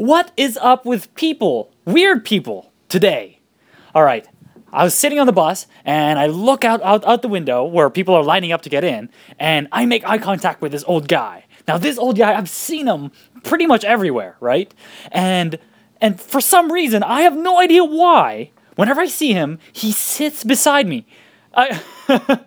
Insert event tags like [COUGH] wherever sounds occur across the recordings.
What is up with people, weird people, today? All right, I was sitting on the bus and I look out, out out the window where people are lining up to get in, and I make eye contact with this old guy. Now this old guy, I've seen him pretty much everywhere, right? And and for some reason, I have no idea why. Whenever I see him, he sits beside me. I [LAUGHS]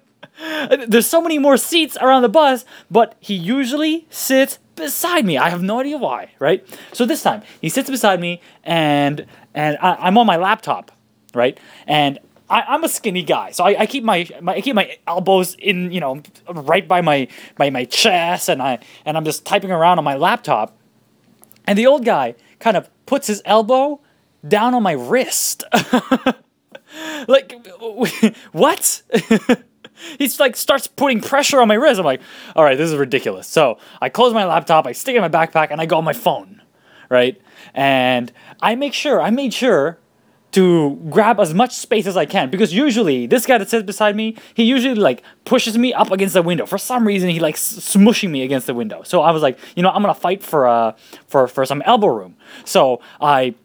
There's so many more seats around the bus, but he usually sits beside me. I have no idea why, right? So this time he sits beside me, and and I, am on my laptop, right? And I, am a skinny guy, so I, I keep my, my I keep my elbows in, you know, right by my my my chest, and I and I'm just typing around on my laptop, and the old guy kind of puts his elbow down on my wrist. [LAUGHS] like [LAUGHS] what? [LAUGHS] he's like starts putting pressure on my wrist. I'm like, all right, this is ridiculous. So I close my laptop, I stick it in my backpack, and I go on my phone, right? And I make sure, I made sure to grab as much space as I can because usually this guy that sits beside me, he usually like pushes me up against the window. For some reason, he likes smushing me against the window. So I was like, you know, I'm gonna fight for uh for for some elbow room. So I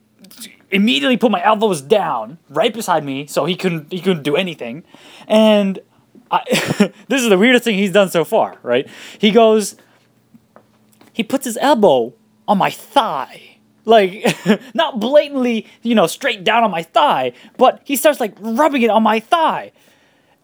immediately put my elbows down right beside me so he couldn't he couldn't do anything, and I, [LAUGHS] this is the weirdest thing he's done so far, right? He goes, he puts his elbow on my thigh. Like, [LAUGHS] not blatantly, you know, straight down on my thigh, but he starts like rubbing it on my thigh.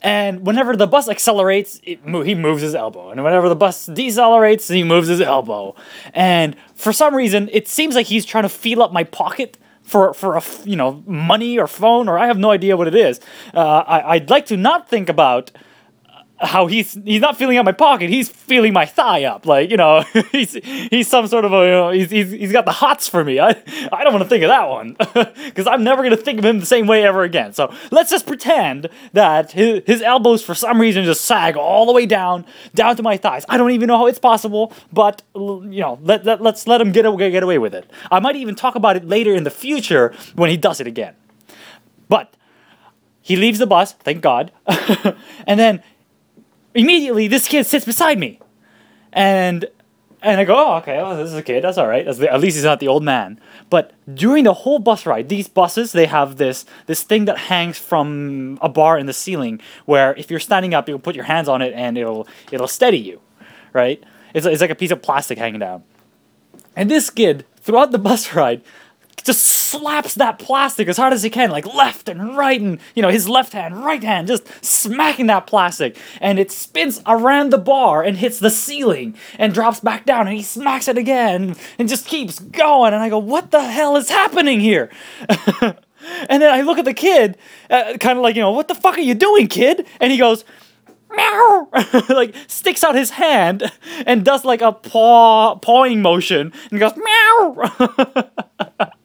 And whenever the bus accelerates, mo- he moves his elbow. And whenever the bus decelerates, he moves his elbow. And for some reason, it seems like he's trying to feel up my pocket for for a you know money or phone or I have no idea what it is. Uh, I I'd like to not think about how he's he's not feeling out my pocket, he's feeling my thigh up. Like, you know, [LAUGHS] he's he's some sort of a, you know, he's, he's, he's got the hots for me. I, I don't want to think of that one. [LAUGHS] Because I'm never going to think of him the same way ever again. So let's just pretend that his, his elbows, for some reason, just sag all the way down, down to my thighs. I don't even know how it's possible, but, you know, let, let, let's let him get away, get away with it. I might even talk about it later in the future when he does it again. But he leaves the bus, thank God. [LAUGHS] and then immediately this kid sits beside me, and and I go, oh, okay, well, this is a kid. That's all right. At least he's not the old man. But during the whole bus ride, these buses they have this this thing that hangs from a bar in the ceiling, where if you're standing up, you'll put your hands on it and it'll it'll steady you, right? It's it's like a piece of plastic hanging down. And this kid, throughout the [LAUGHS] bus ride, just slaps that plastic as hard as he can, like left and right, and you know, his left hand, right hand, just smacking that plastic. And it spins around the bar and hits the ceiling and drops back down, and he smacks it again and just keeps going. And I go, What the hell is happening here? [LAUGHS] and then I look at the kid, uh, kind of like, you know, What the fuck are you doing, kid? And he goes, meow [LAUGHS] like sticks out his hand and does like a paw pawing motion and goes meow [LAUGHS]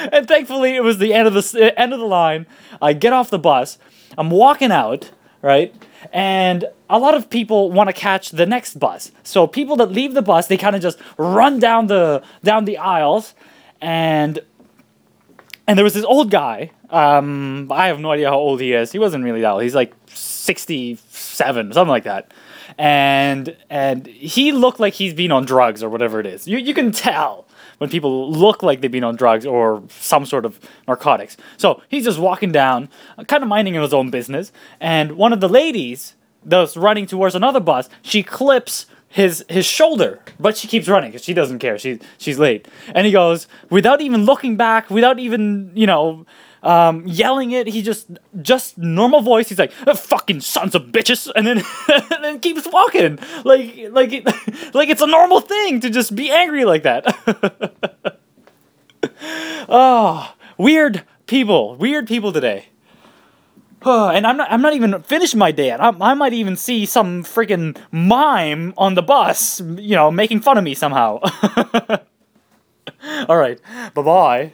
[LAUGHS] and thankfully, it was the end of the end of the line. I get off the bus. I'm walking out, right? And a lot of people want to catch the next bus. So people that leave the bus, they kind of just run down the down the aisles, and and there was this old guy. Um, I have no idea how old he is. He wasn't really that old. He's like sixty-seven, something like that. And and he looked like he's been on drugs or whatever it is. You you can tell when people look like they've been on drugs or some sort of narcotics. So he's just walking down, kind of minding his own business, and one of the ladies that's running towards another bus, she clips his his shoulder, but she keeps running because she doesn't care. She's she's late, and he goes without even looking back, without even you know um, yelling it. He just just normal voice. He's like, "Fucking sons of bitches," and then [LAUGHS] and then keeps walking like like [LAUGHS] like it's a normal thing to just be angry like that. [LAUGHS] oh, weird people, weird people today. Ah, and I'm not I'm not even finished my day yet. I, I might even see some freaking mime on the bus, you know, making fun of me somehow. [LAUGHS] All right, bye bye.